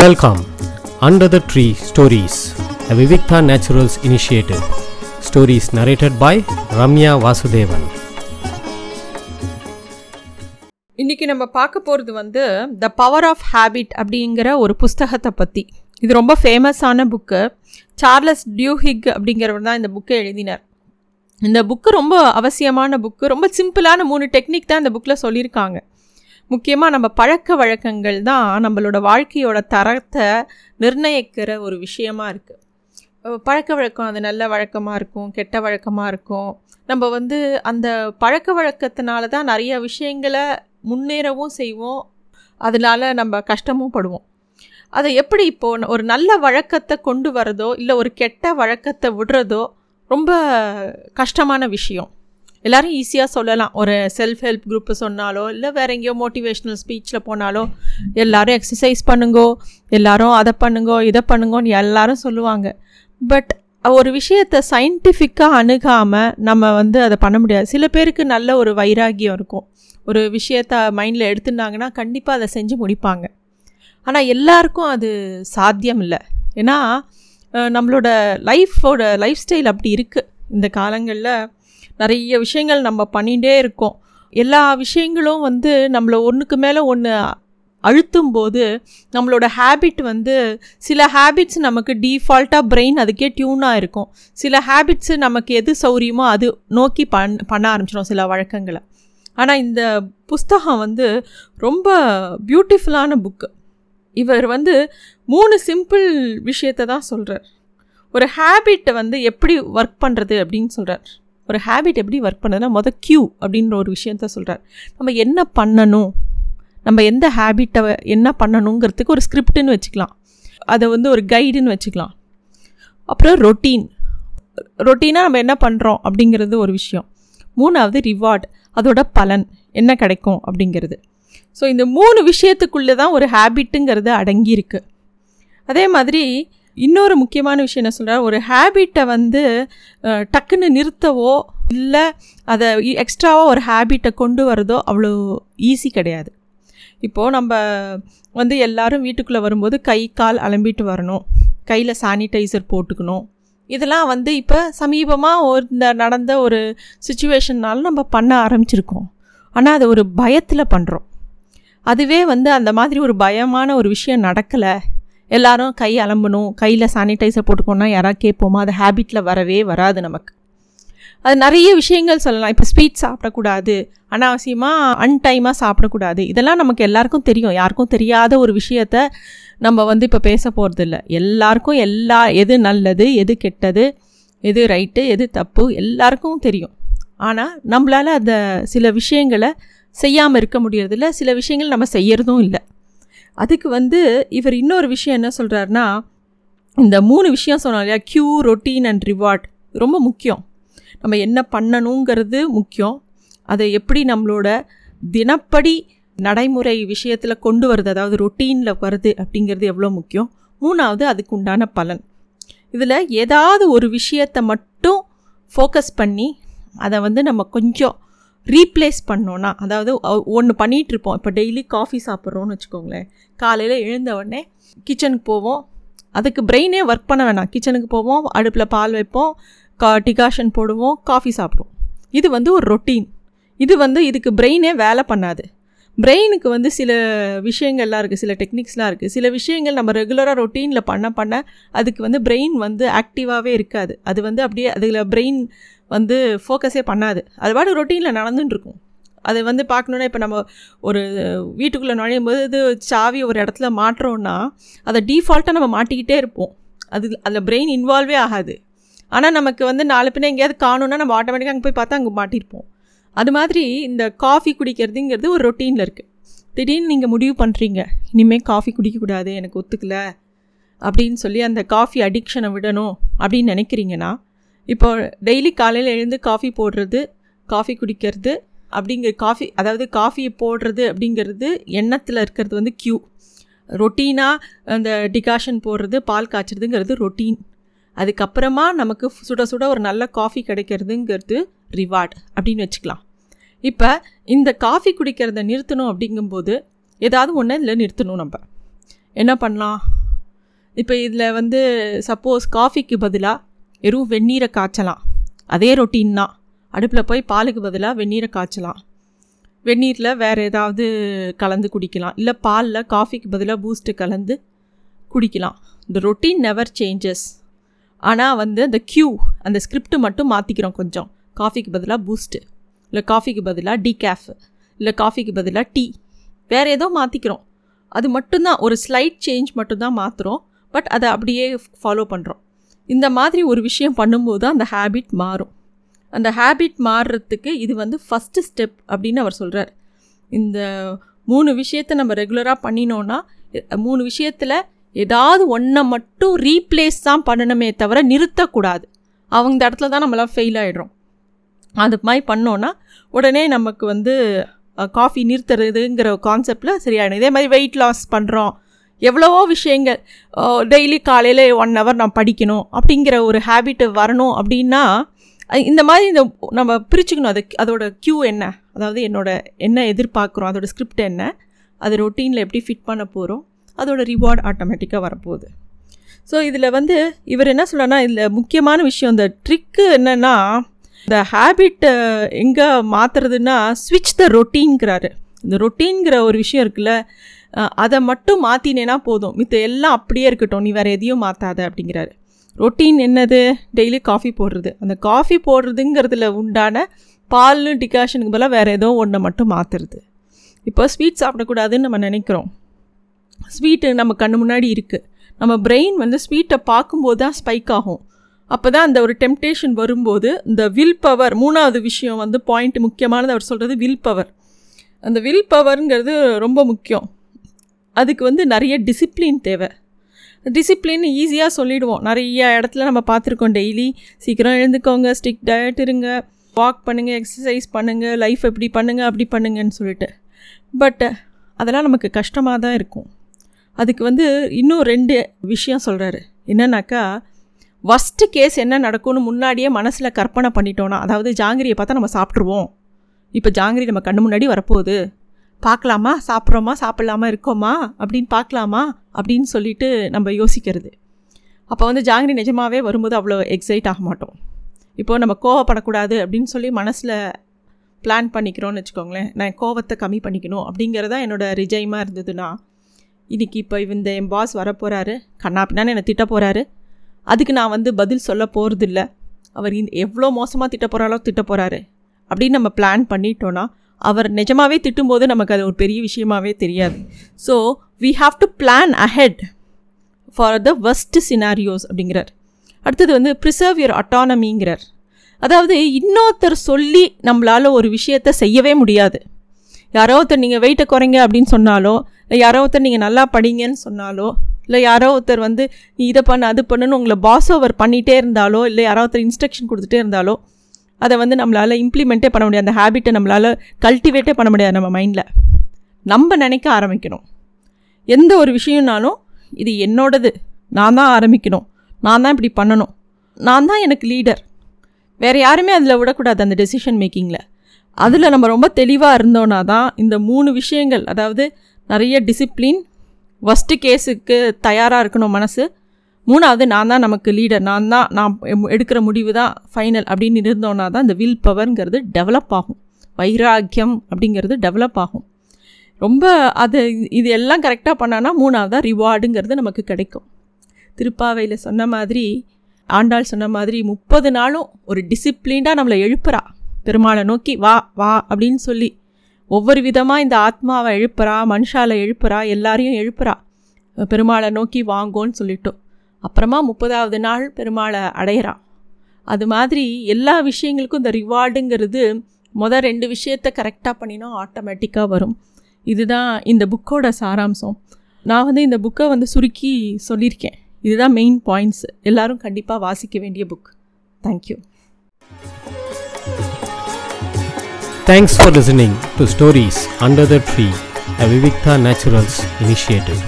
Welcome under the tree stories a Vivikta Naturals initiative. Stories narrated by Ramya Vasudevan இன்னைக்கு நம்ம பார்க்க போகிறது வந்து த பவர் ஆஃப் ஹேபிட் அப்படிங்கிற ஒரு புஸ்தகத்தை பற்றி இது ரொம்ப ஃபேமஸான புக்கு சார்லஸ் டியூஹிக் அப்படிங்கிறவர் தான் இந்த புக்கை எழுதினார். இந்த புக்கு ரொம்ப அவசியமான புக்கு ரொம்ப சிம்பிளான மூணு டெக்னிக் தான் இந்த புக்கில் சொல்லியிருக்காங்க. முக்கியமாக நம்ம பழக்க வழக்கங்கள் தான் நம்மளோட வாழ்க்கையோட தரத்தை நிர்ணயிக்கிற ஒரு விஷயமா இருக்குது பழக்க வழக்கம் அது நல்ல வழக்கமாக இருக்கும் கெட்ட வழக்கமாக இருக்கும். நம்ம வந்து அந்த பழக்க வழக்கத்தினால தான் நிறைய விஷயங்களை முன்னேறவும் செய்வோம். அதனால நம்ம கஷ்டமும் படுவோம். அதை எப்படி இப்போது ஒரு நல்ல வழக்கத்தை கொண்டு வரதோ இல்லை ஒரு கெட்ட வழக்கத்தை விடுறதோ ரொம்ப கஷ்டமான விஷயம். எல்லோரும் ஈஸியாக சொல்லலாம். ஒரு செல்ஃப் ஹெல்ப் குரூப்பு சொன்னாலோ இல்லை வேற எங்கேயோ மோட்டிவேஷ்னல் ஸ்பீச்சில் போனாலோ எல்லோரும் எக்ஸசைஸ் பண்ணுங்கோ எல்லோரும் அதை பண்ணுங்கோ இதை பண்ணுங்கோன்னு எல்லாரும் சொல்லுவாங்க. பட் ஒரு விஷயத்தை சயின்டிஃபிக்காக அணுகாமல் நம்ம வந்து அதை பண்ண முடியாது. சில பேருக்கு நல்ல ஒரு வைராகியம் இருக்கும். ஒரு விஷயத்த மைண்டில் எடுத்துட்டாங்கன்னா கண்டிப்பாக அதை செஞ்சு முடிப்பாங்க. ஆனால் எல்லாருக்கும் அது சாத்தியம் இல்லை. ஏன்னா நம்மளோட லைஃபோட லைஃப் ஸ்டைல் அப்படி இருக்குது இந்த காலங்களில் நிறைய விஷயங்கள் நம்ம பண்ணிகிட்டே இருக்கோம். எல்லா விஷயங்களும் வந்து நம்மளை ஒன்றுக்கு மேலே ஒன்று அழுத்தும் போது நம்மளோட ஹேபிட் வந்து சில ஹேபிட்ஸ் நமக்கு டீஃபால்ட்டாக பிரெயின் அதுக்கே டியூனாக இருக்கும். சில ஹேபிட்ஸு நமக்கு எது சௌரியமோ அது நோக்கி பண் பண்ண ஆரம்பிச்சிடும் சில வழக்கங்களை. ஆனால் இந்த புஸ்தகம் வந்து ரொம்ப பியூட்டிஃபுல்லான புக்கு இவர் வந்து மூணு சிம்பிள் விஷயத்தை தான் சொல்கிறார் ஒரு ஹேபிட்டை வந்து எப்படி ஒர்க் பண்ணுறது அப்படின்னு சொல்கிறார் ஒரு ஹேபிட் எப்படி ஒர்க் பண்ணுதுன்னா மொதல் க்யூ அப்படின்ற ஒரு விஷயத்த சொல்கிறார் நம்ம என்ன பண்ணணும்? நம்ம எந்த ஹேபிட்டை என்ன பண்ணணுங்கிறதுக்கு ஒரு ஸ்கிரிப்டுன்னு வச்சுக்கலாம். அதை வந்து ஒரு கைடுன்னு வச்சுக்கலாம். அப்புறம் ரொட்டீன் ரொட்டீனாக நம்ம என்ன பண்ணுறோம் அப்படிங்கிறது ஒரு விஷயம். மூணாவது ரிவார்ட் அதோட பலன். என்ன கிடைக்கும் அப்படிங்கிறது. ஸோ இந்த மூணு விஷயத்துக்குள்ளே தான் ஒரு ஹேபிட்டுங்கிறது அடங்கியிருக்கு. அதே மாதிரி இன்னொரு முக்கியமான விஷயம் என்ன சொல்கிறார் ஒரு ஹேபிட்டை வந்து டக்குன்னு நிறுத்தவோ இல்லை அதை எக்ஸ்ட்ராவாக ஒரு ஹேபிட்டை கொண்டு வரதோ அவ்வளோ ஈஸி கிடையாது. இப்போது நம்ம வந்து எல்லாரும் வீட்டுக்குள்ளே வரும்போது கை கால் அலம்பிட்டு வரணும். கையில் சானிடைசர் போட்டுக்கணும். இதெல்லாம் வந்து இப்போ சமீபமாக ஒரு இந்த நடந்த ஒரு சுச்சுவேஷன்னால நம்ம பண்ண ஆரம்பிச்சிருக்கோம். ஆனால் அதை ஒரு பயத்தில் பண்ணுறோம் அதுவே வந்து அந்த மாதிரி ஒரு பயமான ஒரு விஷயம் நடக்கலை. எல்லாரும் கை அலம்பணும் கையில் சானிடைசர் போட்டுக்கோன்னா யாராவது கேட்போமா? அது ஹேபிட்டில் வரவே வராது நமக்கு. அது நிறைய விஷயங்கள் சொல்லலாம். இப்போ ஸ்வீட் சாப்பிடக்கூடாது அனாவசியமாக அன்டைமாக சாப்பிடக்கூடாது. இதெல்லாம் நமக்கு எல்லாருக்கும் தெரியும். யாருக்கும் தெரியாத ஒரு விஷயத்த நம்ம வந்து இப்போ பேச போகிறதில்ல எல்லாருக்கும் எல்லா எது நல்லது எது கெட்டது எது ரைட்டு எது தப்பு எல்லாருக்கும் தெரியும். ஆனால் நம்மளால் அந்த சில விஷயங்களை செய்யாமல் இருக்க முடியறதில்ல. சில விஷயங்கள் நம்ம செய்யறதும் இல்லை. அதுக்கு வந்து இவர் இன்னொரு விஷயம் என்ன சொல்கிறாருன்னா இந்த மூணு விஷயம் சொன்னோம் இல்லையா? க்யூ ரொட்டீன் அண்ட் ரிவார்ட் ரொம்ப முக்கியம். நம்ம என்ன பண்ணணுங்கிறது முக்கியம். அதை எப்படி நம்மளோட தினப்படி நடைமுறை விஷயத்தில் கொண்டு வருது அதாவது ரொட்டீனில் வருது அப்படிங்கிறது எவ்வளோ முக்கியம். மூணாவது அதுக்கு உண்டான பலன். இதில் ஏதாவது ஒரு விஷயத்தை மட்டும் ஃபோக்கஸ் பண்ணி அதை வந்து நம்ம கொஞ்சம் ரீப்ளேஸ் பண்ணோன்னா அதாவது ஒன்று பண்ணிகிட்ருப்போம் இப்போ டெய்லி காஃபி சாப்பிட்றோன்னு வச்சுக்கோங்களேன். காலையில் எழுந்த உடனே கிச்சனுக்கு போவோம். அதுக்கு பிரெயினே ஒர்க் பண்ண வேணாம். கிச்சனுக்கு போவோம் அடுப்பில் பால் வைப்போம் கா டிகாஷன் போடுவோம் காஃபி சாப்பிடுவோம். இது வந்து ஒரு ரொட்டீன் இது வந்து இதுக்கு பிரெயினே வேலை பண்ணாது. பிரெயினுக்கு வந்து சில விஷயங்கள்லாம் இருக்குது சில டெக்னிக்ஸ்லாம் இருக்குது சில விஷயங்கள் நம்ம ரெகுலராக ரொட்டீனில் பண்ண பண்ண அதுக்கு வந்து பிரெயின் வந்து ஆக்டிவாகவே இருக்காது. அது வந்து அப்படியே அதில் பிரெயின் வந்து ஃபோக்கஸே பண்ணாது. அது பாட்டு ரொட்டீனில் நடந்துட்டு இருக்கும் அது வந்து பார்க்கணுன்னா இப்போ நம்ம ஒரு வீட்டுக்குள்ளே நுழையும் போது இது சாவி ஒரு இடத்துல மாட்டுறோன்னா அதை டீஃபால்ட்டாக நம்ம மாட்டிக்கிட்டே இருப்போம். அது அதில் பிரெயின் இன்வால்வே ஆகாது. ஆனால் நமக்கு வந்து நாலு பின்ன எங்கேயாவது காணுன்னா நம்ம ஆட்டோமேட்டிக்காக அங்கே போய் பார்த்தா அங்கே மாட்டியிருப்போம் அது மாதிரி இந்த காஃபி குடிக்கிறதுங்கிறது ஒரு ரொட்டீனில் இருக்குது திடீர்னு நீங்கள் முடிவு பண்ணுறீங்க இனிமேல் காஃபி குடிக்கக்கூடாது எனக்கு ஒத்துக்கலை அப்படின்னு சொல்லி அந்த காஃபி அடிக்ஷனை விடணும் அப்படின்னு நினைக்கிறீங்கன்னா இப்போ டெய்லி காலையில் எழுந்து காஃபி போடுறது காஃபி குடிக்கிறது அப்படிங்கிற காஃபி அதாவது காஃபி போடுறது அப்படிங்கிறது எண்ணத்தில் இருக்கிறது வந்து க்யூ ரொட்டீனாக அந்த டிகாஷன் போடுறது பால் காய்ச்சறதுங்கிறது ரொட்டீன் அதுக்கப்புறமா நமக்கு சுட சுட ஒரு நல்ல காஃபி கிடைக்கிறதுங்கிறது ரிவார்ட் அப்படின்னு வச்சுக்கலாம். இப்போ இந்த காஃபி குடிக்கிறத நிறுத்தணும் அப்படிங்கும்போது ஏதாவது ஒன்று இதில் நிறுத்தணும் நம்ம. என்ன பண்ணலாம்? இப்போ இதில் வந்து சப்போஸ் காஃபிக்கு பதிலாக வெறும் வெந்நீரை காய்ச்சலாம். அதே ரொட்டீன் தான். அடுப்பில் போய் பாலுக்கு பதிலாக வெந்நீரை காய்ச்சலாம். வெந்நீரில் வேறு ஏதாவது கலந்து குடிக்கலாம். இல்லை பாலில் காஃபிக்கு பதிலாக பூஸ்ட்டு கலந்து குடிக்கலாம். இந்த ரொட்டீன் நெவர் சேஞ்சஸ் ஆனால் வந்து அந்த க்யூ அந்த ஸ்கிரிப்ட் மட்டும் மாற்றிக்கிறோம் கொஞ்சம். காஃபிக்கு பதிலாக பூஸ்ட்டு இல்லை காஃபிக்கு பதிலாக டீகேஃப் இல்லை காஃபிக்கு பதிலாக டீ வேறு ஏதோ மாற்றிக்கிறோம் அது மட்டும்தான். ஒரு ஸ்லைட் சேஞ்ச் மட்டும்தான் மாற்றுறோம் பட் அதை அப்படியே ஃபாலோ பண்ணுறோம் இந்த மாதிரி ஒரு விஷயம் பண்ணும்போது தான் அந்த ஹேபிட் மாறும். அந்த ஹேபிட் மாறுறதுக்கு இது வந்து ஃபஸ்ட்டு ஸ்டெப் அப்படின்னு அவர் சொல்கிறார் இந்த மூணு விஷயத்தை நம்ம ரெகுலராக பண்ணினோன்னா மூணு விஷயத்தில் ஏதாவது ஒன்றை மட்டும் ரீப்ளேஸ் தான் பண்ணணுமே தவிர நிறுத்தக்கூடாது. அவங்க இந்த இடத்துல தான் நம்மளாம் ஃபெயில் ஆகிடுறோம் அது மாதிரி பண்ணோன்னா உடனே நமக்கு வந்து காஃபி நிறுத்துறதுங்கிற கான்செப்டில் சரியாயிடும். இதே மாதிரி வெயிட் லாஸ் பண்ணுறோம் எவ்வளவோ விஷயங்கள். டெய்லி காலையில் ஒன் ஹவர் நான் படிக்கணும் அப்படிங்கிற ஒரு ஹேபிட் வரணும் அப்படின்னா இந்த மாதிரி இந்த நம்ம பிரிச்சுக்கணும். அது அதோட க்யூ என்ன? அதாவது என்னோட என்ன எதிர்பார்க்குறோம்? அதோட ஸ்கிரிப்ட் என்ன? அது ரொட்டீனில் எப்படி ஃபிட் பண்ண போகிறோம் அதோட ரிவார்ட் ஆட்டோமேட்டிக்காக வரப்போகுது. ஸோ இதில் வந்து இவர் என்ன சொல்கிறனா இதில் முக்கியமான விஷயம் இந்த ட்ரிக்கு என்னென்னா இந்த ஹேபிட்டை எங்கே மாற்றுறதுன்னா ஸ்விட்ச் த ரொட்டீன்கிறாரு இந்த ரொட்டீன்கிற ஒரு விஷயம் இருக்குல்ல அதை மட்டும் மாற்றினேன்னா போதும். மித்த எல்லாம் அப்படியே இருக்கட்டும். நீ வேறு எதையும் மாற்றாத அப்படிங்கிறாரு. ரொட்டீன் என்னது? டெய்லி காஃபி போடுறது. அந்த காஃபி போடுறதுங்கிறதுல உண்டான பால் டிகாஷனுக்கு பதிலாக வேறு ஏதோ ஒன்றை மட்டும் மாற்றுறது இப்போ ஸ்வீட் சாப்பிடக்கூடாதுன்னு நம்ம நினைக்கிறோம். ஸ்வீட்டு நம்ம கண்ணு முன்னாடி இருக்குது நம்ம பிரெயின் வந்து ஸ்வீட்டை பார்க்கும்போது தான் ஸ்பைக் ஆகும். அப்போ தான் அந்த ஒரு டெம்டேஷன் வரும்போது இந்த வில் பவர் மூணாவது விஷயம் வந்து பாயிண்ட் முக்கியமானது அவர் சொல்கிறது வில் பவர். அந்த வில் பவருங்கிறது ரொம்ப முக்கியம். அதுக்கு வந்து நிறைய டிசிப்ளின் தேவை. டிசிப்ளின் ஈஸியாக சொல்லிடுவோம். நிறைய இடத்துல நம்ம பார்த்துருக்கோம் டெய்லி சீக்கிரம் எழுந்துக்கோங்க ஸ்டிக் டயட் இருங்க வாக் பண்ணுங்கள் எக்ஸசைஸ் பண்ணுங்கள் லைஃப் எப்படி பண்ணுங்கள் அப்படி பண்ணுங்கன்னு சொல்லிட்டு. பட் அதெல்லாம் நமக்கு கஷ்டமாக தான் இருக்கும். அதுக்கு வந்து இன்னும் ரெண்டு விஷயம் சொல்கிறாரு என்னன்னாக்கா ஃபஸ்ட்டு கேஸ் என்ன நடக்கும்னு முன்னாடியே மனசில் கற்பனை பண்ணிட்டோன்னா அதாவது ஜாங்கிரியை பார்த்தா நம்ம சாப்பிட்ருவோம் இப்போ ஜாங்கிரி நம்ம கண்ணு முன்னாடி வரப்போகுது. பார்க்கலாமா? சாப்பிட்றோமா? சாப்பிட்லாமா? இருக்கோமா? அப்படின்னு பார்க்கலாமா? அப்படின்னு சொல்லிட்டு நம்ம யோசிக்கிறது. அப்போ வந்து ஜாங்கிரி நிஜமாவே வரும்போது அவ்வளோ எக்ஸைட் ஆக மாட்டோம். இப்போது நம்ம கோவப்படக்கூடாது அப்படின்னு சொல்லி மனசில் பிளான் பண்ணிக்கிறோன்னு வச்சுக்கோங்களேன். நான் கோவத்தை கம்மி பண்ணிக்கணும் அப்படிங்கிறதா என்னோட ரிஜயமாக இருந்ததுன்னா இன்றைக்கி இப்போ இந்த என் பாஸ் வரப்போகிறாரு கண்ணா பின்னான்னு என்னை திட்ட போகிறாரு அதுக்கு நான் வந்து பதில் சொல்ல போகிறதில்ல அவர் இந்த எவ்வளோ மோசமாக திட்ட போகிறாலோ திட்ட போகிறாரு அப்படின்னு நம்ம பிளான் பண்ணிட்டோன்னா அவர் நிஜமாகவே திட்டும்போது நமக்கு அது ஒரு பெரிய விஷயமாவே தெரியாது. So we have to plan ahead for the worst scenarios அப்படிங்கிறார். அடுத்தது வந்து ப்ரிசர்வ் யுவர் அட்டானமிங்கிறார் அதாவது இன்னொருத்தர் சொல்லி நம்மளால் ஒரு விஷயத்தை செய்யவே முடியாது. யாரோ ஒருத்தர் நீங்கள் வெயிட்டை குறைங்க அப்படின்னு சொன்னாலோ இல்லை யாரோ ஒருத்தர் நீங்கள் நல்லா படிங்கன்னு சொன்னாலோ இல்லை யாரோ ஒருத்தர் வந்து நீ இதை பண்ணு அது பண்ணுன்னு உங்களை பாஸ் ஓவர் பண்ணிகிட்டே இருந்தாலோ இல்லை யாரோ ஒருத்தர் இன்ஸ்ட்ரக்ஷன் கொடுத்துட்டே இருந்தாலோ அதை வந்து நம்மளால் இம்ப்ளிமெண்ட்டே பண்ண முடியாது. அந்த ஹேபிட்டை நம்மளால் கல்டிவேட்டே பண்ண முடியாது நம்ம மைண்டில் நம்ம நினைக்க ஆரம்பிக்கணும். எந்த ஒரு விஷயம்னாலும் இது என்னோடது. நான் தான் ஆரம்பிக்கணும். நான் தான் இப்படி பண்ணணும். நான் தான் எனக்கு லீடர் வேறு யாருமே அதில் விடக்கூடாது அந்த டெசிஷன் மேக்கிங்கில் அதில் நம்ம ரொம்ப தெளிவாக இருந்தோன்னா தான் இந்த மூணு விஷயங்கள் அதாவது நிறைய டிசிப்ளின் ஃபஸ்ட்டு கேஸுக்கு தயாராக இருக்கணும் மனசு மூணாவது நான் தான் நமக்கு லீடர் நான் தான் நான் எம்- எடுக்கிற முடிவு தான் ஃபைனல் அப்படின்னு இருந்தோன்னா தான் இந்த வில் பவர்ங்கிறது டெவலப் ஆகும். வைராக்கியம் அப்படிங்கிறது டெவலப் ஆகும். ரொம்ப அது இது எல்லாம் கரெக்டாக பண்ணானா மூணாவதாக ரிவார்டுங்கிறது நமக்கு கிடைக்கும். திருப்பாவையில் சொன்ன மாதிரி ஆண்டாள் சொன்ன மாதிரி முப்பது நாளும் ஒரு டிசிப்ளின்டாக நம்மளை எழுப்புறா. பெருமாளை நோக்கி வா வா அப்படின்னு சொல்லி ஒவ்வொரு விதமாக இந்த ஆத்மாவை எழுப்புறா மனுஷால எழுப்புறா எல்லாரையும் எழுப்புறா. பெருமாளை நோக்கி வாங்கோன்னு சொல்லிட்டோம். அப்புறமா முப்பதாவது நாள் பெருமாளை அடையிறான். அது மாதிரி எல்லா விஷயங்களுக்கும் இந்த ரிவார்டுங்கிறது மொதல் ரெண்டு விஷயத்த கரெக்டாக பண்ணினா ஆட்டோமேட்டிக்காக வரும். இதுதான் இந்த புக்கோட சாராம்சம். நான் வந்து இந்த புக்கை வந்து சுருக்கி சொல்லியிருக்கேன். இதுதான் மெயின் பாயிண்ட்ஸ் எல்லாரும் கண்டிப்பாக வாசிக்க வேண்டிய book thank you thanks for listening to stories under the tree a Vivikta Naturals initiative